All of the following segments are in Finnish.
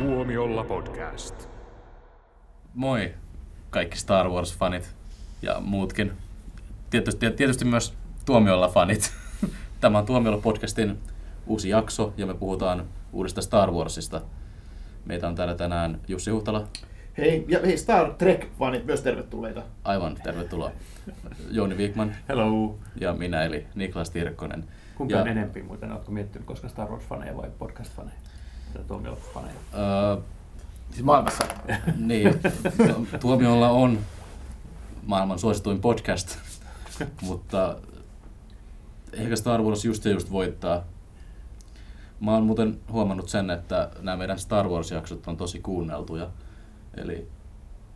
Tuomiolla podcast. Moi kaikki Star Wars-fanit ja muutkin. Tietysti, tietysti myös Tuomiolla fanit. Tämä on Tuomiolla podcastin uusi jakso ja me puhutaan uudesta Star Warsista. Meitä on täällä tänään Jussi Huhtala. Hei, ja hei Star Trek-fanit myös tervetulleita. Aivan, tervetuloa. Jouni Wigman Hello. ja minä eli Niklas Tirkkonen. Kumpi Ja- on enempi muuten? Oletko miettinyt, koska Star Wars-faneja vai podcast-faneja? Tuomiofaneja? Öö, Siis maailmassa. Niin, Tuomiolla on maailman suosituin podcast, mutta ehkä Star Wars just ja just voittaa. Mä oon muuten huomannut sen, että nämä meidän Star Wars-jaksot on tosi kuunneltuja. Eli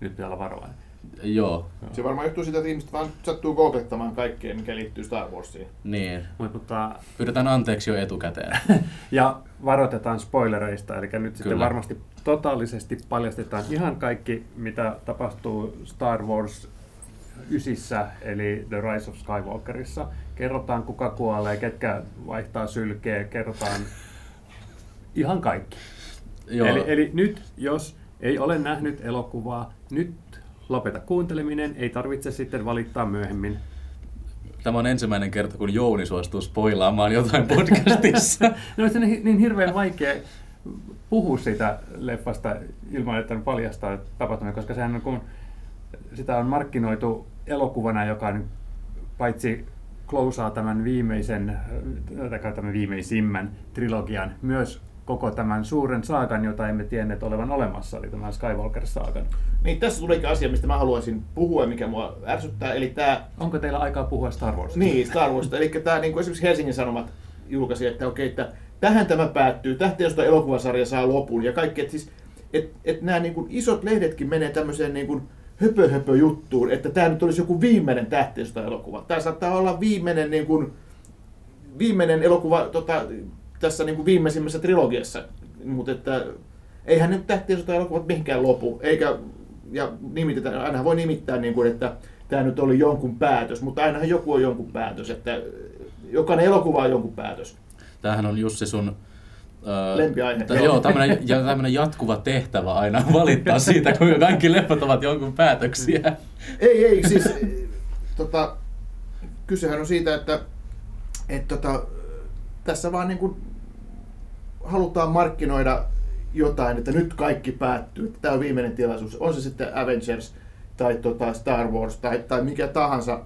Nyt pitää olla varovainen. Joo, Se varmaan johtuu siitä, että ihmiset vaan sattuu googlettamaan kaikkea, mikä liittyy Star Warsiin. niin. Mut, mutta, Pyydetään anteeksi jo etukäteen. ja varoitetaan spoilereista, eli nyt sitten Kyllä. varmasti totaalisesti paljastetaan ihan kaikki, mitä tapahtuu Star Wars ysissä, eli The Rise of Skywalkerissa. Kerrotaan, kuka kuolee, ketkä vaihtaa sylkeä, kerrotaan ihan kaikki. joo, Eli, eli nyt, jos ei ole nähnyt elokuvaa, nyt lopeta kuunteleminen, ei tarvitse sitten valittaa myöhemmin. Tämä on ensimmäinen kerta, kun Jouni suostuu spoilaamaan jotain podcastissa. No se on niin niin hirveän vaikea puhua siitä leffasta ilman, että on paljastaa tapahtumia, koska sehän on, kun sitä on markkinoitu elokuvana, joka on paitsi klousaa tämän viimeisen, tai tämän viimeisimmän trilogian, myös koko tämän suuren saakan, jota emme tienneet olevan olemassa, eli tämän Skywalker-saakan. Niin tässä tulikin asia, mistä mä haluaisin puhua ja mikä mua ärsyttää, eli tämä Onko teillä aikaa puhua Star Warsista? niin, Star Warsista. eli tämä niin kuin esimerkiksi Helsingin Sanomat julkaisi, että okei, että tähän tämä päättyy, tähteistä elokuvasarja saa lopun ja kaikki, että siis, et, et nämä niin kuin isot lehdetkin menee tämmöiseen niin kuin höpö, höpö juttuun, että tämä nyt olisi joku viimeinen tähteistä elokuva. Tämä saattaa olla viimeinen, niin kuin, viimeinen elokuva tota, tässä niin kuin viimeisimmässä trilogiassa, mutta että eihän nyt tähteistä elokuvat mihinkään lopu, eikä, ja nimitetään, aina voi nimittää, niin kuin, että tämä nyt oli jonkun päätös, mutta ainahan joku on jonkun päätös, että jokainen elokuva on jonkun päätös. Tämähän on Jussi sun... Lempiaihe. t- joo, tämmöinen, ja tämmöinen jatkuva tehtävä aina valittaa siitä, kuinka kaikki leffat ovat jonkun päätöksiä. Ei, ei, siis tota, kysehän on siitä, että et, tota, tässä vaan niin kuin halutaan markkinoida jotain, että nyt kaikki päättyy, että tämä on viimeinen tilaisuus. On se sitten Avengers tai tota Star Wars tai, tai mikä tahansa,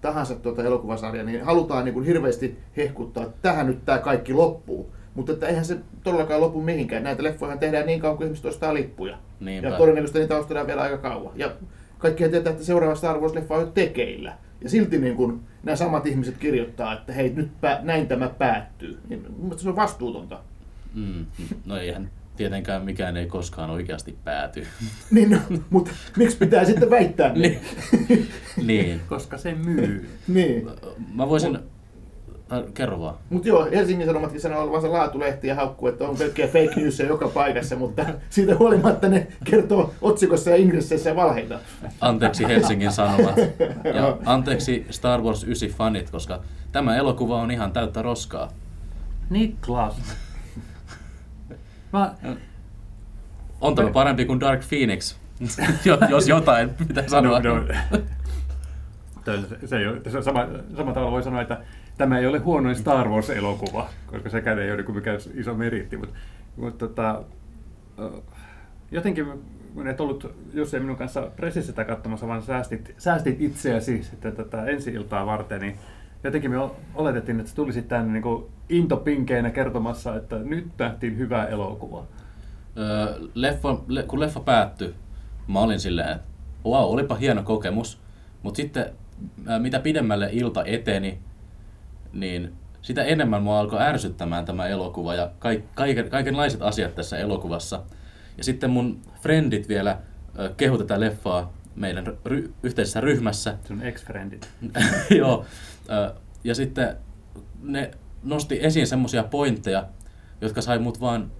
tahansa tota elokuvasarja, niin halutaan niin kuin hirveästi hehkuttaa, että tähän nyt tämä kaikki loppuu. Mutta että eihän se todellakaan lopu mihinkään. Näitä leffoja tehdään niin kauan, kuin ihmiset ostaa lippuja. Niinpä. Ja todennäköisesti niitä ostetaan vielä aika kauan. Ja kaikkihan tietää, että seuraava Star Wars-leffa on jo tekeillä. Ja silti niin kun nämä samat ihmiset kirjoittaa, että hei, nyt pää, näin tämä päättyy. Niin mielestä se on vastuutonta. Mm. No eihän tietenkään mikään ei koskaan oikeasti pääty. Niin, no, mutta miksi pitää sitten väittää niin? niin. Koska se myy. niin. Mä voisin... Tai kerro vaan. Mutta joo, Helsingin Sanomatkin sanoo olevansa laatulehti ja haukkuu, että on pelkkiä fake newsia joka paikassa, mutta siitä huolimatta ne kertoo otsikossa ja ingresseissä valheita. Anteeksi Helsingin Sanomat. Ja anteeksi Star Wars 9 fanit, koska tämä elokuva on ihan täyttä roskaa. Niklas. Mä, On tämä parempi kuin Dark Phoenix. Jo- Jos jotain pitää sanoa. No, no. Se, se ei ole, sama, sama tavalla voi sanoa, että tämä ei ole huonoin Star Wars-elokuva, koska sekään ei ole kuin mikään iso meritti. Mutta, mutta tota, jotenkin kun et ollut Jussi ja minun kanssa pressissä katsomassa, vaan säästit, säästit itseäsi sitten tätä ensi-iltaa varten, niin jotenkin me oletettiin, että sä tulisit tänne niin kuin intopinkeinä kertomassa, että nyt nähtiin hyvä elokuva. Öö, leffa, le, kun leffa päättyi, mä olin silleen, että wow, olipa hieno kokemus. Mutta sitten mitä pidemmälle ilta eteni, niin sitä enemmän mua alkoi ärsyttämään tämä elokuva ja kaik, kaiken, kaikenlaiset asiat tässä elokuvassa. Ja sitten mun friendit vielä kehu tätä leffaa meidän ry, yhteisessä ryhmässä. Sun ex-friendit. Joo. Ja sitten ne nosti esiin semmoisia pointteja, jotka sai mut vaan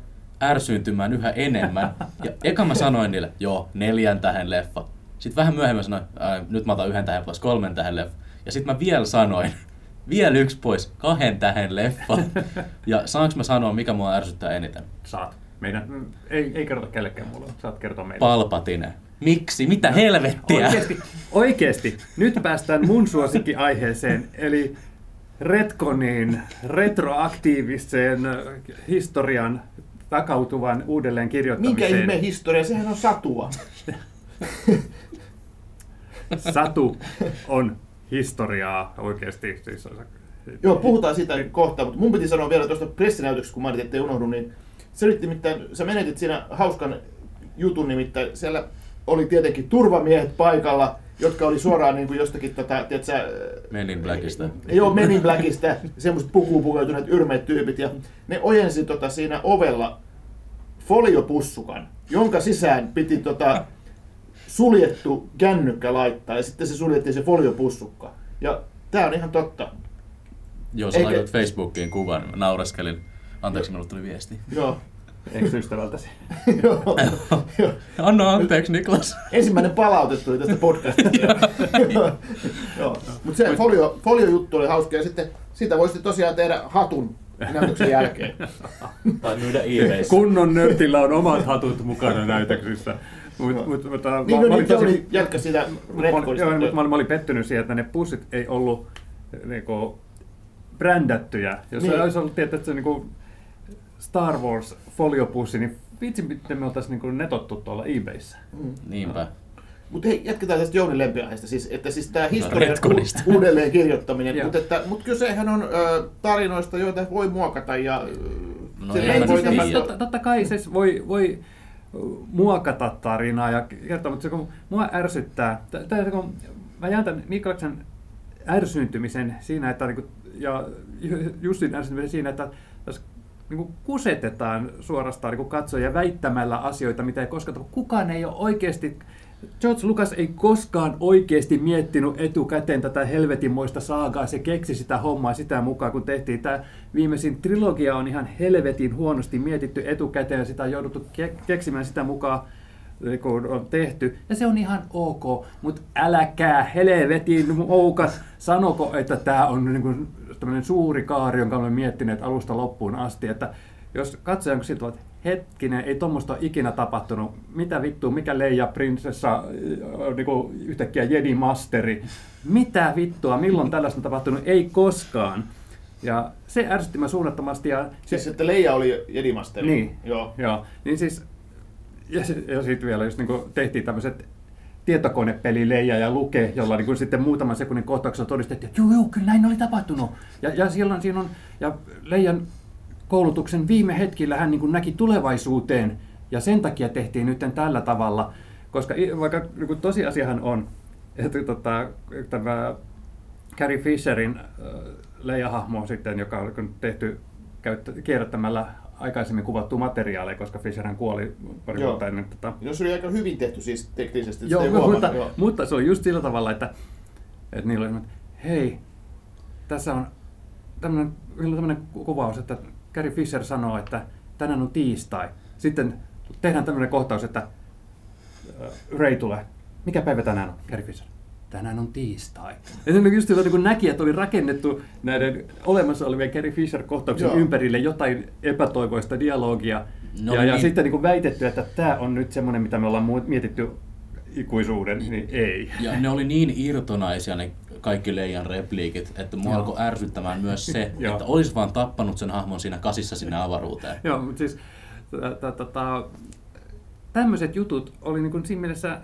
ärsyyntymään yhä enemmän. Ja eka mä sanoin niille, joo, neljän tähän leffa. Sitten vähän myöhemmin sanoin, "Ää, nyt mä otan yhden tähän pois, kolmen tähän leffa. Ja sitten mä vielä sanoin, vielä yksi pois, kahden tähän leffa. Ja saanko mä sanoa, mikä mua ärsyttää eniten? Saat. Meidän, ei, ei kerrota kellekään mulle, saat kertoa meille. Palpatine. Miksi? Mitä helvettiä? Oikeesti, oikeesti. Nyt päästään mun suosikkiaiheeseen, eli Retconin retroaktiiviseen historian takautuvan uudelleen Minkä kirjoittamiseen. ihmeen historia? Sehän on satua. Satu on historiaa oikeasti. Siis, Joo, puhutaan siitä kohta, mutta mun piti sanoa vielä tuosta pressinäytöksestä, kun mainitsin, ettei unohdu, niin se oli nimittäin, sä menetit siinä hauskan jutun nimittäin, siellä oli tietenkin turvamiehet paikalla, jotka oli suoraan niin kuin jostakin, tota, tiedätkö, Men in Blackista. Joo, Men in Blackista, semmoiset pukuun pukeutuneet yrmeet tyypit, ja ne ojensi tota, siinä ovella foliopussukan, jonka sisään piti tota, suljettu kännykkä laittaa, ja sitten se suljettiin se foliopussukka. Ja tämä on ihan totta. Joo, sä Eikä- laitoit Facebookiin kuvan, mä naureskelin. Anteeksi, minulle tuli viesti. Joo. Ex-ystävältäsi. Joo. Joo. Anna anteeksi, Niklas. Ensimmäinen palaute tuli tästä podcastista. Mutta se folio, folio-juttu oli hauska ja sitten siitä voisi tosiaan tehdä hatun näytöksen jälkeen. Tai myydä eBayssä. Kunnon nörtillä on omat hatut mukana näytöksissä. Mut, mut, mutta, Niin, no jatka Mä, joo, mutta mä, olin- mä olin pettynyt siihen, että ne pussit ei ollut niinku, brändättyjä. Jos Niin. olisi ollut tietysti se niinku Star Wars foliopussi, niin vitsi, miten me oltaisiin niinku netottu tuolla eBayssä. Niinpä. Mutta hei, jatketaan tästä Jounin lempiaiheesta, siis, että siis tämä historian u- uudelleen kirjoittaminen, mutta että, mut kyllä sehän on ö, tarinoista, joita voi muokata ja No sillä ei, voi siis ei- totta, totta kai se voi, voi muokata tarinaa ja kertoa, mutta se kun mua ärsyttää, t- t- kun mä jään tämän Niklaksen ärsyyntymisen siinä, että niinku, ja Ju- Jussin ärsyyntymisen siinä, että tässä niinku kusetetaan suorastaan niinku katsojia väittämällä asioita, mitä ei koskaan tapahdu. Kukaan ei ole oikeasti George Lucas ei koskaan oikeasti miettinyt etukäteen tätä helvetinmoista saagaa. Se keksi sitä hommaa sitä mukaan, kun tehtiin. Tämä viimeisin trilogia on ihan helvetin huonosti mietitty etukäteen ja sitä on jouduttu ke- keksimään sitä mukaan kun on tehty. Ja se on ihan ok, mutta älkää helvetin moukas sanoko, että tämä on niin kuin tämmöinen suuri kaari, jonka olemme miettineet alusta loppuun asti. Että jos katsoja on siltä, että hetkinen, ei tuommoista ikinä tapahtunut. Mitä vittua, mikä Leija prinsessa on niin kuin yhtäkkiä Jedi Masteri. Mitä vittua, milloin tällaista on tapahtunut? Ei koskaan. Ja se ärsytti mä suunnattomasti. Ja se, Siis, että Leija oli Jedimasteri. niin, Joo. joo. Niin siis, ja, ja sitten vielä just niin tehtiin tämmöiset tietokonepeli Leija ja Luke, jolla niin sitten muutaman sekunnin kohtauksessa todistettiin, että joo, joo, kyllä näin oli tapahtunut. Ja, ja silloin siinä on, ja Leijan koulutuksen viime hetkillä hän niin kuin näki tulevaisuuteen, ja sen takia tehtiin nyt tällä tavalla, koska vaikka niin kuin tosiasiahan on, että tota, tämä Carrie Fisherin äh, Leija-hahmo sitten, joka on tehty käyttä, kierrättämällä aikaisemmin kuvattua materiaaleja, koska Fisherhän kuoli pari Joo. vuotta ennen tätä. Jos oli aika hyvin tehty siis teknisesti, Joo, mutta, huomannut, joo. mutta se oli just sillä tavalla, että, että niillä oli semmoinen, hei, tässä on tämmöinen, on tämmöinen ku- kuvaus, että Carrie Fisher sanoo, että tänään on tiistai. Sitten tehdään tämmöinen kohtaus, että Ray tulee. Mikä päivä tänään on, Carrie Fisher? Tänään on tiistai. Ja se just sillä, kun näki, että oli rakennettu näiden olemassa olevien Carrie Fisher-kohtauksen Joo. ympärille jotain epätoivoista dialogia. No ja, ja niin. sitten niin väitetty, että tämä on nyt semmoinen, mitä me ollaan mietitty ikuisuuden, niin ei. Ja ne oli niin irtonaisia ne kaikki Leijan repliikit, että mua Joo. alkoi ärsyttämään myös se, että olisi vaan tappanut sen hahmon siinä kasissa sinne avaruuteen. Joo, mutta siis tämmöiset jutut oli niin kuin siinä mielessä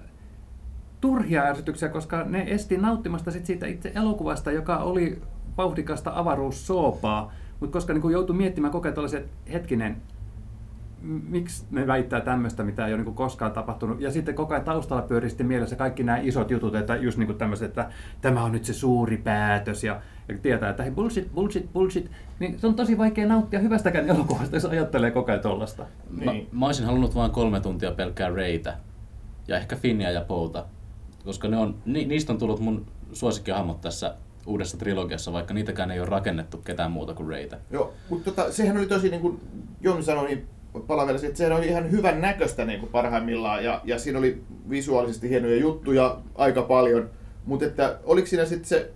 turhia ärsytyksiä, koska ne esti nauttimasta sit siitä itse elokuvasta, joka oli vauhdikasta avaruussoopaa. Mutta koska niin joutui miettimään koko ajan tällaiset, hetkinen, miksi ne väittää tämmöistä, mitä ei ole niin koskaan tapahtunut. Ja sitten koko ajan taustalla pyörii sitten mielessä kaikki nämä isot jutut, että just niin kuin tämmöiset, että tämä on nyt se suuri päätös ja, ja tietää, että hei, bullshit, bullshit, bullshit. Niin se on tosi vaikea nauttia hyvästäkään elokuvasta, jos ajattelee koko ajan tollasta. Mä, Niin. mä olisin halunnut vain kolme tuntia pelkkää Reitä. Ja ehkä Finnia ja Pouta. Koska ne on, ni, niistä on tullut mun suosikkihahmot tässä uudessa trilogiassa, vaikka niitäkään ei ole rakennettu ketään muuta kuin Reitä. Joo, mutta tota, sehän oli tosi, niin kuin Joni sanoi, niin siihen, että sehän oli ihan hyvän näköistä niin kuin parhaimmillaan, ja, ja siinä oli visuaalisesti hienoja juttuja aika paljon, mutta että oliko siinä sitten se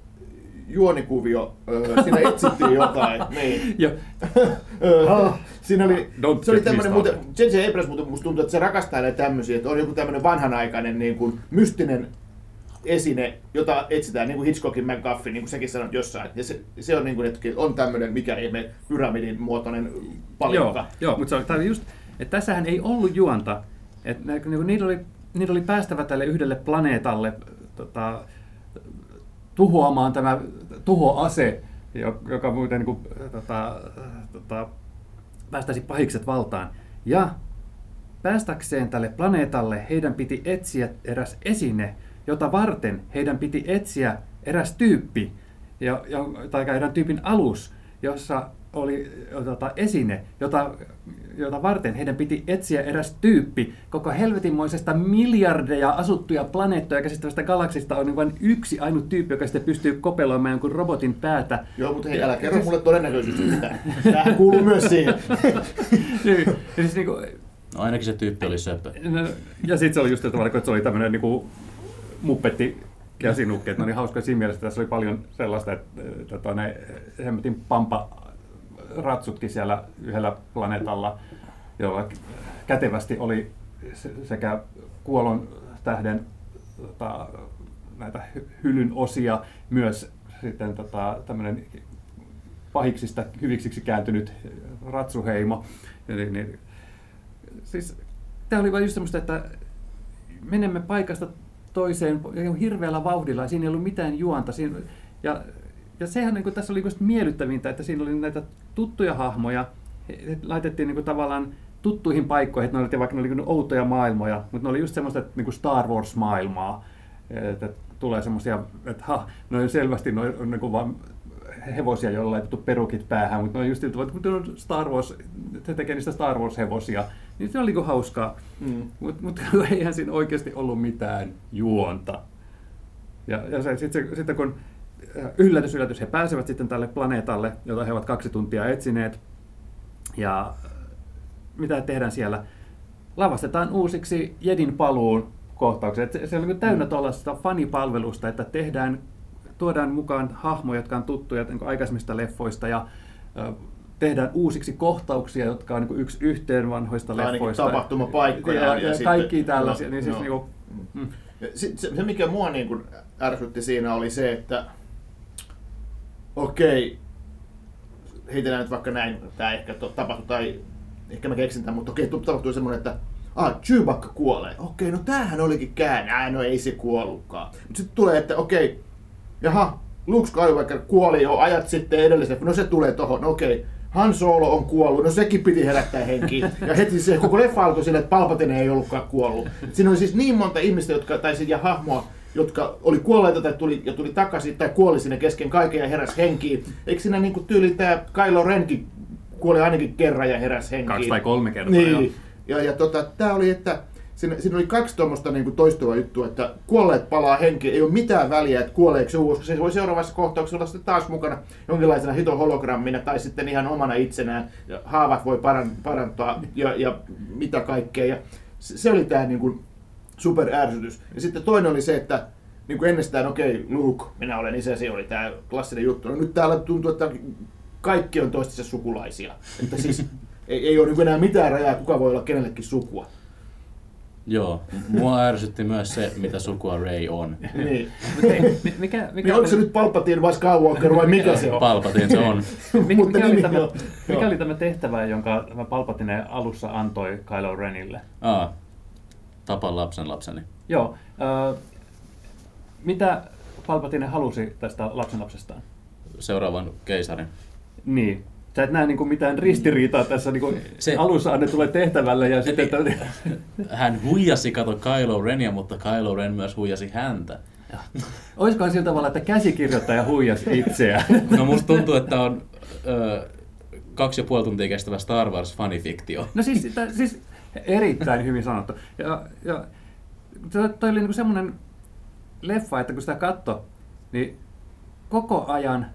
juonikuvio, siinä etsittiin jotain. Niin. Ja, Ah. siinä oli, Don't se oli tämmöinen, muuten. J.J. Abrams muuten musta tuntuu, että se rakastaa tämmöisiä, että on joku tämmöinen vanhanaikainen niin kuin, mystinen esine, jota etsitään, niin kuin Hitchcockin McGuffin, niin kuin sekin sanoi jossain. Ja se, se on, niin kuin, että on tämmöinen, mikä ihme, pyramidin muotoinen joo, palikka. joo, mutta se oli, tämä just, että tässähän ei ollut juonta. Että niin niillä, oli, niillä oli päästävä tälle yhdelle planeetalle tota, tuhoamaan tämä tuhoase, jo- joka muuten niin kuin, tota, tota, päästäisi pahikset valtaan. Ja päästäkseen tälle planeetalle heidän piti etsiä eräs esine, jota varten heidän piti etsiä eräs tyyppi, ja, ja, tai erään tyypin alus, jossa oli tota, esine, jota, jota varten heidän piti etsiä eräs tyyppi. Koko helvetinmoisesta miljardeja asuttuja planeettoja käsittävästä galaksista on vain yksi ainut tyyppi, joka sitten pystyy kopeloimaan jonkun robotin päätä. Joo, mutta hei, älä kerro mulle todennäköisyys mitään. Tämähän kuuluu myös siihen. Niin, ja, siis niinku, No ainakin se tyyppi oli söpö. No, ja sitten se oli just tavallaan, että se oli tämmöinen niinku muppetti käsinukke, että ne oli hauska siinä mielessä, että tässä oli paljon sellaista, että, että, että ne hemmetin pampa ratsutkin siellä yhdellä planeetalla, jolla kätevästi oli se- sekä kuolon tähden tota, näitä hy- hylyn osia, myös sitten tota, tämmöinen pahiksista hyviksiksi kääntynyt ratsuheimo. Eli, niin, siis tämä oli vain just semmoista, että menemme paikasta toiseen hirveällä vauhdilla siinä ei ollut mitään juonta. Siinä, ja, ja sehän niin kuin, tässä oli miellyttävintä, että siinä oli näitä tuttuja hahmoja, he- laitettiin niin kuin, tavallaan tuttuihin paikkoihin, että ne oli vaikka ne oli niin outoja maailmoja, mutta ne oli just semmoista niin kuin Star Wars-maailmaa, että tulee semmoisia, että ha, no selvästi ne on niin kuin vaan hevosia, joilla on laitettu perukit päähän, mutta ne on just että kun on Star Wars, se tekee niistä Star Wars-hevosia, niin se oli niin kuin hauskaa. Mm. Mutta mut, eihän siinä oikeasti ollut mitään juonta. Ja, ja se, sit sitten kun äh, yllätys, yllätys, he pääsevät sitten tälle planeetalle, jota he ovat kaksi tuntia etsineet. Ja mitä tehdään siellä? Lavastetaan uusiksi Jedin paluun kohtaukset. Se, se on niin täynnä tuollaista fanipalvelusta, että tehdään, tuodaan mukaan hahmoja, jotka on tuttuja niin aikaisemmista leffoista ja tehdään uusiksi kohtauksia, jotka on niin yksi yhteen vanhoista ainakin leffoista. tapahtumapaikkoja Ja, ja ja, sitten- kaikki tällaisia. joo, niin siis joo. niinku, mm. Ja sit se, se, mikä mua niin kuin ärsytti siinä oli se, että okei, heitellään nyt vaikka näin, tämä ehkä tapahtui, tai ehkä mä keksin tämän, mutta okei, tu- tapahtui semmoinen, että ah, Chewbacca kuolee. Okei, no tämähän olikin käänne. Ah, no ei se kuollutkaan. Mutta sitten tulee, että okei, jaha, Luke Skywalker kuoli jo ajat sitten edellisen. No se tulee tohon, no okei. Han Solo on kuollut, no sekin piti herättää henkiin. Ja heti se koko leffa alkoi sille, että Palpatine ei ollutkaan kuollut. Siinä oli siis niin monta ihmistä, jotka, tai siis, ja hahmoa, jotka oli kuolleita tai tuli, ja tuli takaisin tai kuoli sinne kesken kaiken ja heräsi henkiin. Eikö siinä niin tyyli tämä Kylo Renkin kuoli ainakin kerran ja heräsi henkiin? Kaksi tai kolme kertaa, Niin. Ja, ja tota, tämä oli, että siinä, siinä oli kaksi tuommoista niin toistuvaa juttua, että kuolleet palaa henki, ei ole mitään väliä, että kuoleeko se uusi, koska se voi seuraavassa kohtauksessa olla sitten taas mukana jonkinlaisena hitohologrammina tai sitten ihan omana itsenään, ja haavat voi paran, parantaa ja, ja mitä kaikkea. Ja se, se oli tämä niin kuin super ärsytys. Ja sitten toinen oli se, että niin kuin ennestään, okei, Luke, minä olen isäsi, oli tämä klassinen juttu. No nyt täällä tuntuu, että kaikki on toistensa sukulaisia. Että siis ei, ei ole niin kuin enää mitään rajaa, kuka voi olla kenellekin sukua. Joo, mua ärsytti myös se, mitä sukua Ray on. Niin. Mikä, mikä, Niin onko se nyt Palpatine vai Skywalker vai mikä se on? Palpatine se on. mikä, Mutta mikä, oli tämä, mikä oli tämä tehtävä, jonka tämä Palpatine alussa antoi Kylo Renille? Aa, tapan lapsen lapseni. Joo. Äh, mitä Palpatine halusi tästä lapsenlapsestaan? Seuraavan keisarin. Niin. Sä et näe niinku mitään ristiriitaa tässä niinku Se- alussa annetulle tehtävälle ja sitten... Että, Hän huijasi, kato Kylo Renia, mutta Kylo Ren myös huijasi häntä. olisikohan sillä tavalla, että käsikirjoittaja huijasi itseään? No musta tuntuu, että on ö, kaksi ja puoli tuntia kestävä Star Wars fanifiktio. No siis, tä, siis erittäin hyvin sanottu. Ja, ja toi, oli niinku semmoinen leffa, että kun sitä katto, niin koko ajan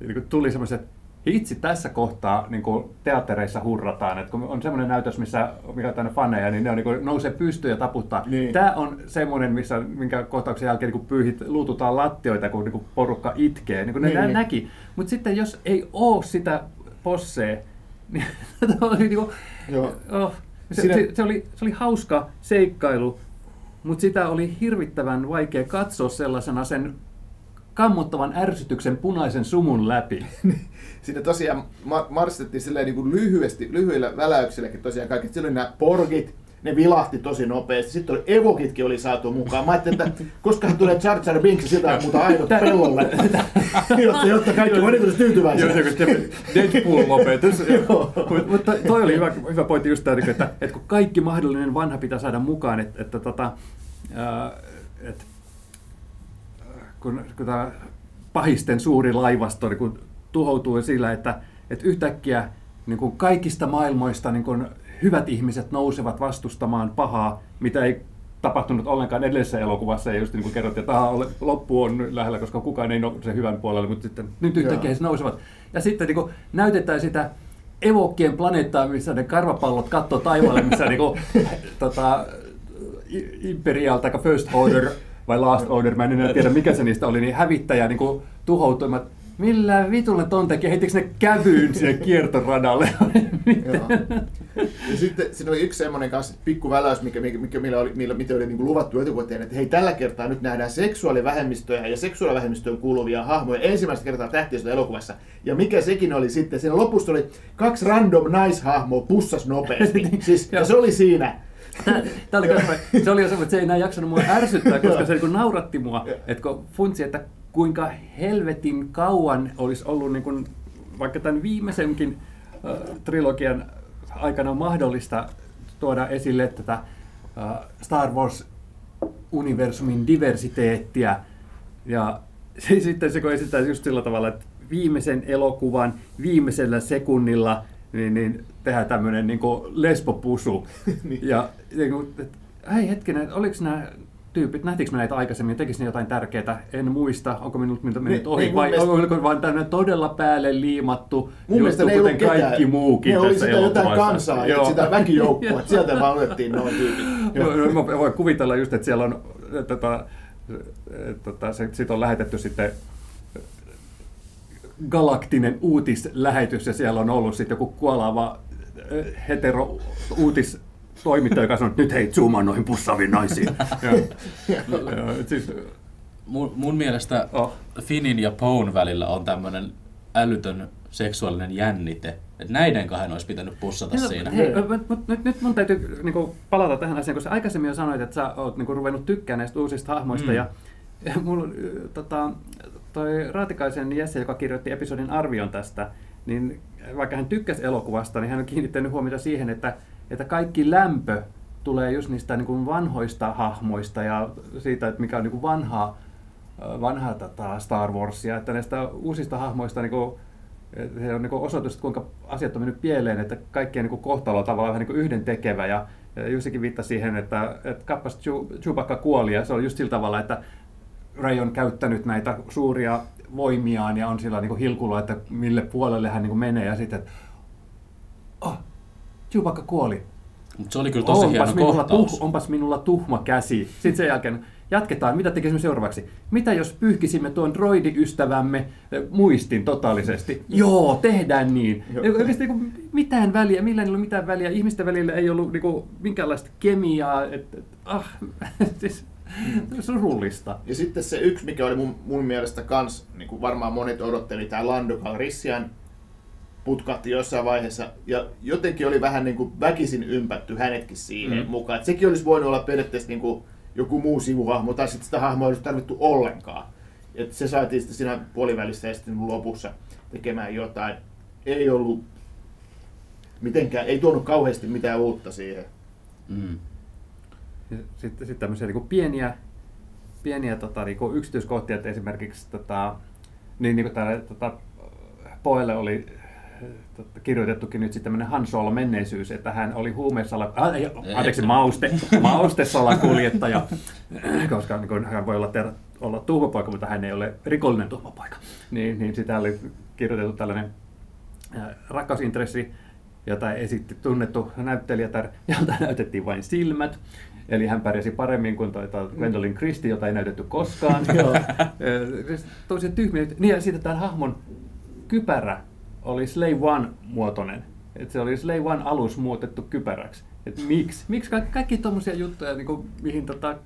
niin tuli semmoiset hitsi tässä kohtaa niin kuin teattereissa hurrataan, että kun on semmoinen näytös, missä mikä on faneja, niin ne on, niin kuin, nousee pystyyn ja taputtaa. Niin. Tämä on semmoinen, missä, minkä kohtauksen jälkeen niin kuin pyyhit, luututaan lattioita, kun niin kuin porukka itkee. Niin kuin ne Niin, niin. näki. Mutta sitten jos ei ole sitä possea, niin niin kuin, Joo. oh, se, se, se, oli, se oli hauska seikkailu, mutta sitä oli hirvittävän vaikea katsoa sellaisena sen kammottavan ärsytyksen punaisen sumun läpi. Siinä tosiaan ma- marstettiin silleen niin kuin lyhyesti, lyhyillä väläyksilläkin tosiaan kaikki. Silloin nämä porgit, ne vilahti tosi nopeasti. Sitten oli evokitkin oli saatu mukaan. Mä ajattelin, että koskahan tulee Jar Jar Binks ja sitä muuta aidot pellolle. jotta, jotta kaikki on niin tyytyväisiä. Joo, se on Deadpool-lopetus. Mutta toi oli hyvä, hyvä pointti just tämä, että, että kun kaikki mahdollinen vanha pitää saada mukaan, että, että, tota, ää, että kun, kun tämä pahisten suuri laivasto niin kun tuhoutuu sillä, että, että yhtäkkiä niin kun kaikista maailmoista niin kun hyvät ihmiset nousevat vastustamaan pahaa, mitä ei tapahtunut ollenkaan edellisessä elokuvassa, ja just niin kuin kerrottiin, että aha, loppu on lähellä, koska kukaan ei nouse hyvän puolelle, mutta sitten nyt yhtäkkiä he nousevat. Ja sitten niin kuin, näytetään sitä evokkien planeettaa, missä ne karvapallot katsoo taivaalle, missä niin kuin, tota, Imperial tai First Order vai Last Order, mä en enää tiedä mikä se niistä oli, niin hävittäjä niin kuin, tuhoutuimat. Millä vitulle ton teki? Heitikö ne kävyyn sinne kiertoradalle? Ja sitten siinä oli yksi semmoinen kanssa pikku väläys, mikä, mikä, mikä millä oli, millä, mitä oli niin kuin luvattu etukäteen, että hei tällä kertaa nyt nähdään seksuaalivähemmistöjä ja seksuaalivähemmistöön kuuluvia hahmoja ensimmäistä kertaa tähtiöstä elokuvassa. Ja mikä sekin oli sitten, siinä lopussa oli kaksi random naishahmoa pussas nopeasti. Siis, ja se oli siinä. Tää oli kans semmoinen- se oli jo semmoinen, että se ei enää jaksanut mua ärsyttää, koska se niin nauratti mua, että kun funtsi, että kuinka helvetin kauan olisi ollut niin kuin, vaikka tämän viimeisenkin äh, trilogian aikana mahdollista tuoda esille tätä äh, Star Wars-universumin diversiteettiä. Ja se, sitten se kun esitetään just sillä tavalla, että viimeisen elokuvan viimeisellä sekunnilla niin, niin tehdään tämmöinen niin lesbopusu. Niin. ja niin kuin, että, hei hetkinen, oliko nämä tyypit, nähtiinkö me näitä aikaisemmin, tekikö ne jotain tärkeää, en muista, onko minulta miltä mennyt Niin, ohi, mun vai mielestä- oliko vain tämmöinen todella päälle liimattu Mun juttu, ne kuten ketään. kaikki muukin Ne oli tässä sitä jotain kansaa Joo. sitä väkijoukkoa. Sieltä vaan otettiin noin tyypit. Joo, no, mä voin kuvitella just, että siellä on, tota, tota, sit on lähetetty sitten galaktinen uutislähetys ja siellä on ollut sitten joku kuolaava äh, hetero uutistoimittaja, joka sanoo, että nyt hei, zoomaa noihin pussaaviin naisiin. Siis, Mun, mun mielestä Oh. Finin ja Poun välillä on tämmöinen älytön seksuaalinen jännite. Että näiden kahden olisi pitänyt pussata No, siinä. Hei, mut, mut, nyt, nyt mun täytyy niinku, palata tähän asiaan, koska aikaisemmin jo sanoit, että sä oot niinku, ruvennut tykkäämään näistä uusista hahmoista. Mm. Ja, ja mulla, tota, toi Raatikaisen Jesse, joka kirjoitti episodin arvion tästä, niin vaikka hän tykkäsi elokuvasta, niin hän on kiinnittänyt huomiota siihen, että, että kaikki lämpö tulee just niistä niin kuin vanhoista hahmoista ja siitä, että mikä on niin kuin vanhaa, vanhaa tota Star Warsia, että näistä uusista hahmoista niin kuin, se on niin osoitus, että kuinka asiat on mennyt pieleen, että kaikkien niin kohtalo on tavallaan vähän niin yhden tekevä. Ja Jussikin viittasi siihen, että, että kappas Chew- Chewbacca kuoli ja se on just sillä tavalla, että Ray on käyttänyt näitä suuria voimiaan ja on sillä niin hilkulla, että mille puolelle hän niin menee ja sitten, että oh, Chewbacca kuoli. Mutta se oli kyllä tosi hieno minulla kohtaus. tuh, onpas minulla tuhma käsi. Sitten sen jälkeen jatketaan. Mitä tekisimme seuraavaksi? Mitä jos pyyhkisimme tuon droidiystävämme eh, muistin totaalisesti? Joo, tehdään niin. Joo. Ei Oikeasti niin mitään väliä, millään ei ollut mitään väliä. Ihmisten välillä ei ollut niin kuin, minkäänlaista kemiaa. Et, et, ah, siis, surullista. Ja sitten se yksi, mikä oli mun, mun mielestä kans, niin kuin varmaan monet odotteli, tämä Lando Calrissian putkahti jossain vaiheessa, ja jotenkin oli vähän niin kuin väkisin ympätty hänetkin siihen Mm. mm. mukaan. Et sekin olisi voinut olla periaatteessa niin kuin joku muu sivuhahmo, tai sitten sitä hahmoa ei olisi tarvittu ollenkaan. Et se saatiin sitten siinä puolivälissä ja sitten lopussa tekemään jotain. Ei ollut mitenkään, ei tuonut kauheasti mitään uutta siihen. Mm. Sitten, sitten tämmöisiä niin pieniä, pieniä tota, niin kuin yksityiskohtia, että esimerkiksi tota, niin, niin kuin täällä tota, Poelle oli tota, kirjoitettukin nyt sitten tämmöinen Han Solo menneisyys, että hän oli huumesala, äh, anteeksi, mauste, maustesalakuljettaja, koska niin kuin, hän voi olla, ter, olla tuhmapoika, mutta hän ei ole rikollinen tuhmapoika. Niin, niin sitä oli kirjoitettu tällainen rakkausintressi, jota esitti tunnettu näyttelijätär, jolta näytettiin vain silmät. Eli hän pärjäsi paremmin kuin tuota Gwendolyn Christie, jota ei näytetty koskaan. siis tosi tyhmiä. Niin ja sitten tämän hahmon kypärä oli Slave One-muotoinen. Et se oli Slave One alus muutettu kypäräksi. Et miksi? Miksi kaikki, kaikki tuommoisia juttuja, niin kuin, mihin tota,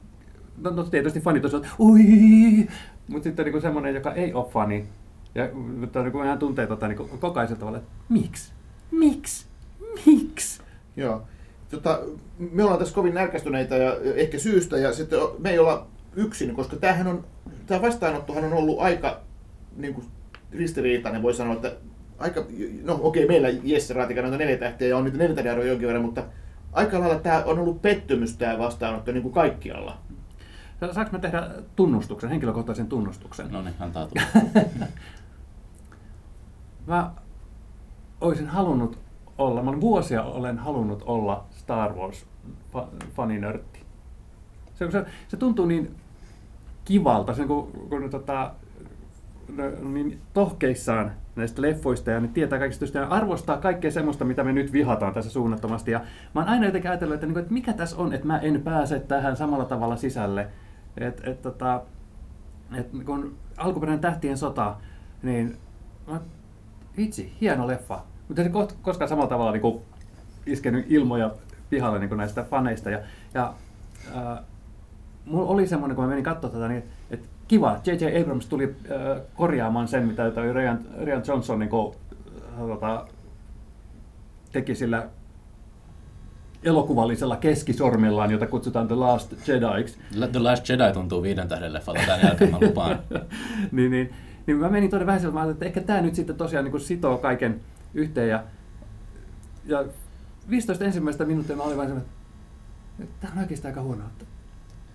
no, no tietysti fanit olisivat, ui, mutta sitten niin semmoinen, joka ei ole fani, ja mutta niin kuin hän tuntee tota, niin kokaisella tavalla, että miksi? Miksi? Miksi? Joo. Tota, me ollaan tässä kovin närkästyneitä ja ehkä syystä, ja sitten me ei olla yksin, koska tämähän on, tämä vastaanottohan on ollut aika niin kuin ristiriitainen, voi sanoa, että aika, no okei, meillä Jesse Raatikainen on neljä tähteä ja on nyt neljä tähteä jonkin verran, mutta aika lailla tämä on ollut pettymys tämä vastaanotto niin kuin kaikkialla. Saanko mä tehdä tunnustuksen, henkilökohtaisen tunnustuksen? No niin, antaa Mä olisin halunnut olla, mä olen vuosia olen halunnut olla Star Wars faninörtti. Se, se, se tuntuu niin kivalta, sen kun, kun tota, niin tohkeissaan näistä leffoista ja ne tietää kaikista ja arvostaa kaikkea semmoista, mitä me nyt vihataan tässä suunnattomasti. Ja mä oon aina jotenkin ajatellut, että, niin että mikä tässä on, että mä en pääse tähän samalla tavalla sisälle. Et, et, tota, et, kun alkuperäinen Tähtien sota, niin mä, vitsi, hieno leffa. Mutta se koskaan samalla tavalla niin kuin, iskenyt ilmoja pihalle niin kuin näistä faneista. Ja, ja äh, mulla oli semmoinen, kun mä menin katsomaan tätä, niin että kiva, J.J. Abrams tuli äh, korjaamaan sen, mitä toi Ryan, Ryan Johnson niin kuin, äh, tota, teki sillä elokuvallisella keskisormillaan, jota kutsutaan The Last Jediiksi. The Last Jedi tuntuu viiden tähden leffalta tämän jälkeen, mä lupaan. niin, niin, niin mä menin todella vähän sellainen, että ehkä tämä nyt sitten tosiaan niin kuin sitoo kaiken yhteen. Ja, ja 15 ensimmäistä minuuttia mä olin vain sellainen, että tämä on oikeastaan aika huono.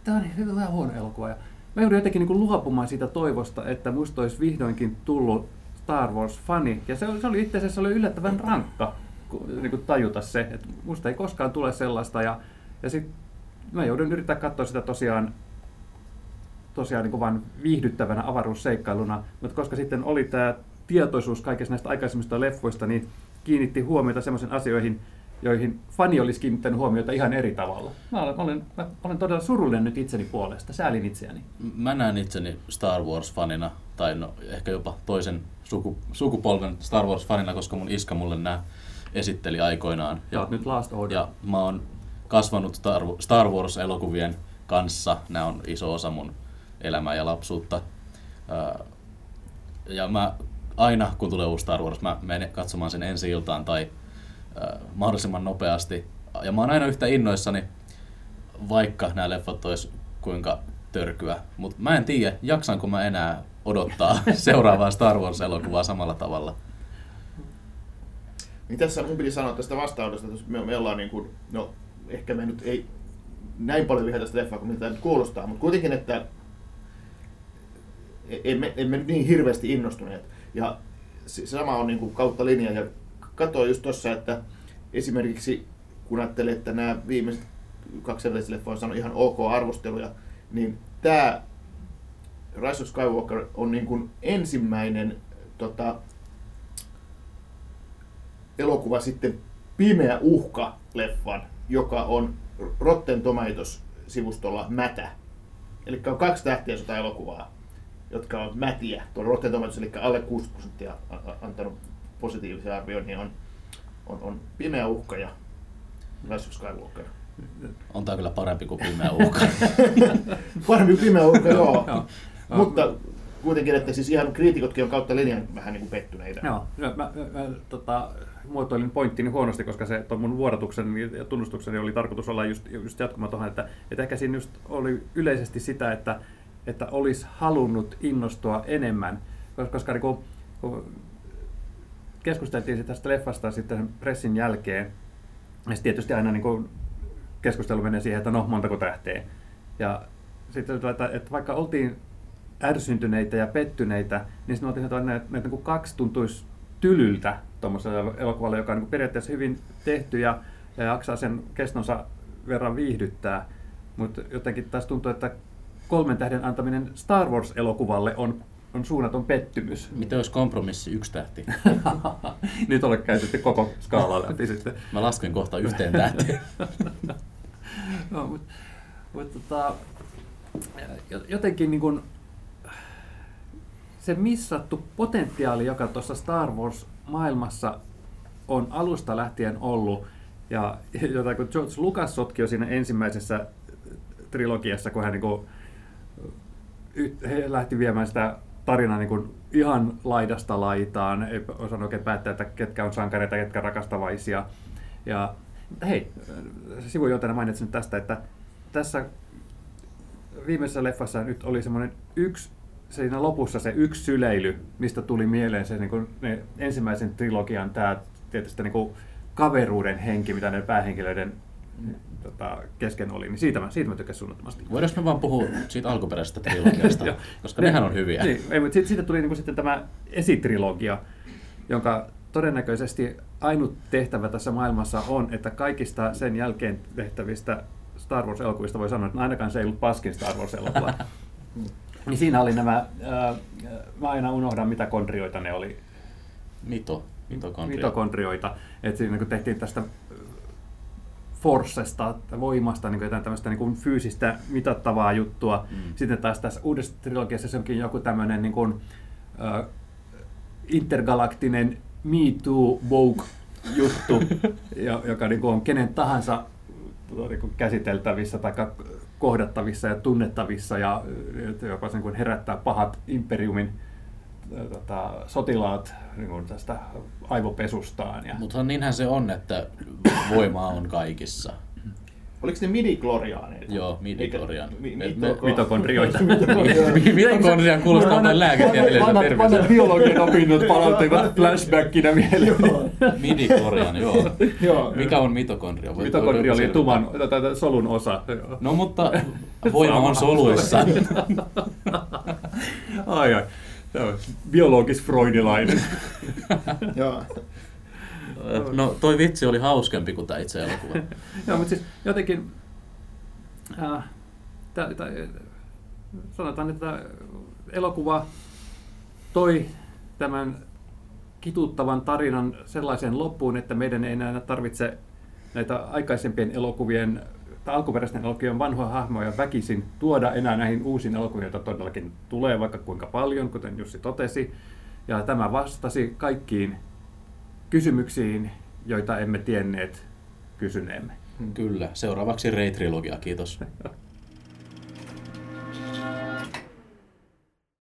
Tämä on hyvä huono elokuva. Ja mä joudun jotenkin niin kuin luopumaan siitä toivosta, että musta olisi vihdoinkin tullut Star Wars-fani. Ja se, se oli itse asiassa oli yllättävän rankka niin kuin tajuta se, että musta ei koskaan tule sellaista. Ja, ja sitten mä joudun yrittää katsoa sitä tosiaan tosiaan niin kuin vain viihdyttävänä avaruusseikkailuna, mutta koska sitten oli tämä tietoisuus kaikista näistä aikaisemmista leffoista, niin kiinnitti huomiota sellaisiin asioihin, joihin fani olisi kiinnittänyt huomiota ihan eri tavalla. Mä olen, mä olen, mä olen todella surullinen nyt itseni puolesta, säälin itseäni. Mä näen itseni Star Wars-fanina, tai no, ehkä jopa toisen suku, sukupolven Star Wars-fanina, koska mun iska mulle nämä esitteli aikoinaan. Ja, nyt Last Order. Ja mä oon kasvanut Star Wars-elokuvien kanssa. Nämä on iso osa mun elämää ja lapsuutta. Ja mä aina, kun tulee uusi Star Wars, mä menen katsomaan sen ensi iltaan tai mahdollisimman nopeasti. Ja mä oon aina yhtä innoissani, vaikka nämä leffat olisi kuinka törkyä. Mutta mä en tiedä, jaksanko mä enää odottaa seuraavaa Star Wars-elokuvaa samalla tavalla. Niin tässä mun piti sanoa tästä vastaudesta, että me, me ollaan niin kuin, no ehkä me nyt ei näin paljon vihata tästä leffaa kuin mitä nyt kuulostaa, mutta kuitenkin, että e- emme, emme nyt niin hirveästi innostuneet. Ja se sama on niin kuin kautta linja. Ja katsoin just tuossa, että esimerkiksi kun ajattelee, että nämä viimeiset kaksi edellistä leffoa on saanut ihan ok arvosteluja, niin tämä Rise of Skywalker on niin kuin ensimmäinen tota, elokuva sitten Pimeä uhka-leffan, joka on Rotten Tomatoes-sivustolla mätä. Eli on kaksi tähtiä sota elokuvaa, jotka on mätiä. Tuolla Rotten Tomatoes, eli alle 60 prosenttia antanut positiivisia arvioita, niin on, on, on Pimeä uhka ja Rise of Skywalker. On tämä kyllä parempi kuin Pimeä uhka. parempi kuin Pimeä uhka, joo. Mutta kuitenkin, että siis ihan kriitikotkin on kautta linjan vähän niin kuin pettyneitä. Joo, mä, mä, mä tota, muotoilin pointtini huonosti, koska se mun vuorotuksen ja tunnustukseni oli tarkoitus olla just, just jatkumaan tuohon, että, että ehkä siinä just oli yleisesti sitä, että, että olisi halunnut innostua enemmän, koska, niin kun, kun keskusteltiin tästä leffasta sitten pressin jälkeen, ja tietysti aina niin kuin keskustelu menee siihen, että no montako tähteä. Ja sitten, että, että vaikka oltiin ärsyntyneitä ja pettyneitä, niin sitten oltiin, että, että, että niin kaksi tuntuisi tylyltä tuommoiselle elokuvalle, joka on niin periaatteessa hyvin tehty ja, ja jaksaa sen kestonsa verran viihdyttää. Mutta jotenkin taas tuntuu, että kolmen tähden antaminen Star Wars-elokuvalle on on suunnaton pettymys. Miten olisi kompromissi yksi tähti? Nyt olet käytetty koko skaala läpi sitten. Mä lasken kohta yhteen tähteen. no, mutta, mutta tota, jotenkin niin kuin, se missattu potentiaali, joka tuossa Star Wars-maailmassa on alusta lähtien ollut, ja jota kun George Lucas sotki jo siinä ensimmäisessä trilogiassa, kun hän niin kuin, he lähti viemään sitä tarinaa niin ihan laidasta laitaan, ei osannut oikein päättää, että ketkä on sankareita, ketkä rakastavaisia. Ja hei, sivujoitena mainitsin tästä, että tässä viimeisessä leffassa nyt oli semmoinen yksi, siinä lopussa se yksi syleily, mistä tuli mieleen se niin kuin ne ensimmäisen trilogian tämä tietysti niin kuin kaveruuden henki, mitä ne päähenkilöiden tota, kesken oli, niin siitä mä, siitä mä tykkäsin suunnattomasti. Voidaanko me vaan puhua siitä alkuperäisestä trilogiasta, koska nehän on hyviä. Niin, ei, mutta siitä, siitä tuli niin kuin sitten tämä esitrilogia, jonka todennäköisesti ainut tehtävä tässä maailmassa on, että kaikista sen jälkeen tehtävistä Star Wars-elokuvista voi sanoa, että ainakaan se ei ollut paskin Star Wars-elokuva. niin siinä oli nämä, äh, mä aina unohdan mitä kondrioita ne oli. Mito. Mitokondria. Mitokondrioita. Että siinä kun tehtiin tästä forcesta, voimasta, niin jotain tämmöistä niin fyysistä mitattavaa juttua. Mm. Sitten taas tässä uudessa trilogiassa se onkin joku tämmöinen niin kuin, uh, intergalaktinen Me Too Vogue juttu, joka niin kuin on kenen tahansa niin kuin käsiteltävissä tai kohdattavissa ja tunnettavissa ja jopa sen kuin herättää pahat imperiumin tota, sotilaat niin kuin tästä aivopesustaan. Ja... Mutta niinhän se on, että voimaa on kaikissa. Oliko ne midi-kloriaaneita? Joo, midi-kloriaan. Mi- mitokondrioita. Mitokondrian kuulostaa jotain lääketieteelliseltä terveyseltä. Vanhat biologian opinnot palauttivat flashbackina mieleen. Midi-kloriaan, joo. Mikä on mitokondria? Mitokondria oli tuman, solun osa. No mutta voima on soluissa. ai ai. Biologis-freudilainen. Joo. No toi vitsi oli hauskempi kuin tämä itse elokuva. Joo, mutta siis jotenkin, äh, tä, tä, sanotaan, että elokuva toi tämän kituuttavan tarinan sellaisen loppuun, että meidän ei enää tarvitse näitä aikaisempien elokuvien tai alkuperäisten elokuvien vanhoja hahmoja väkisin tuoda enää näihin uusiin elokuviin, joita todellakin tulee vaikka kuinka paljon, kuten Jussi totesi. Ja tämä vastasi kaikkiin kysymyksiin, joita emme tienneet kysyneemme. Kyllä. Seuraavaksi Ray-trilogia, kiitos.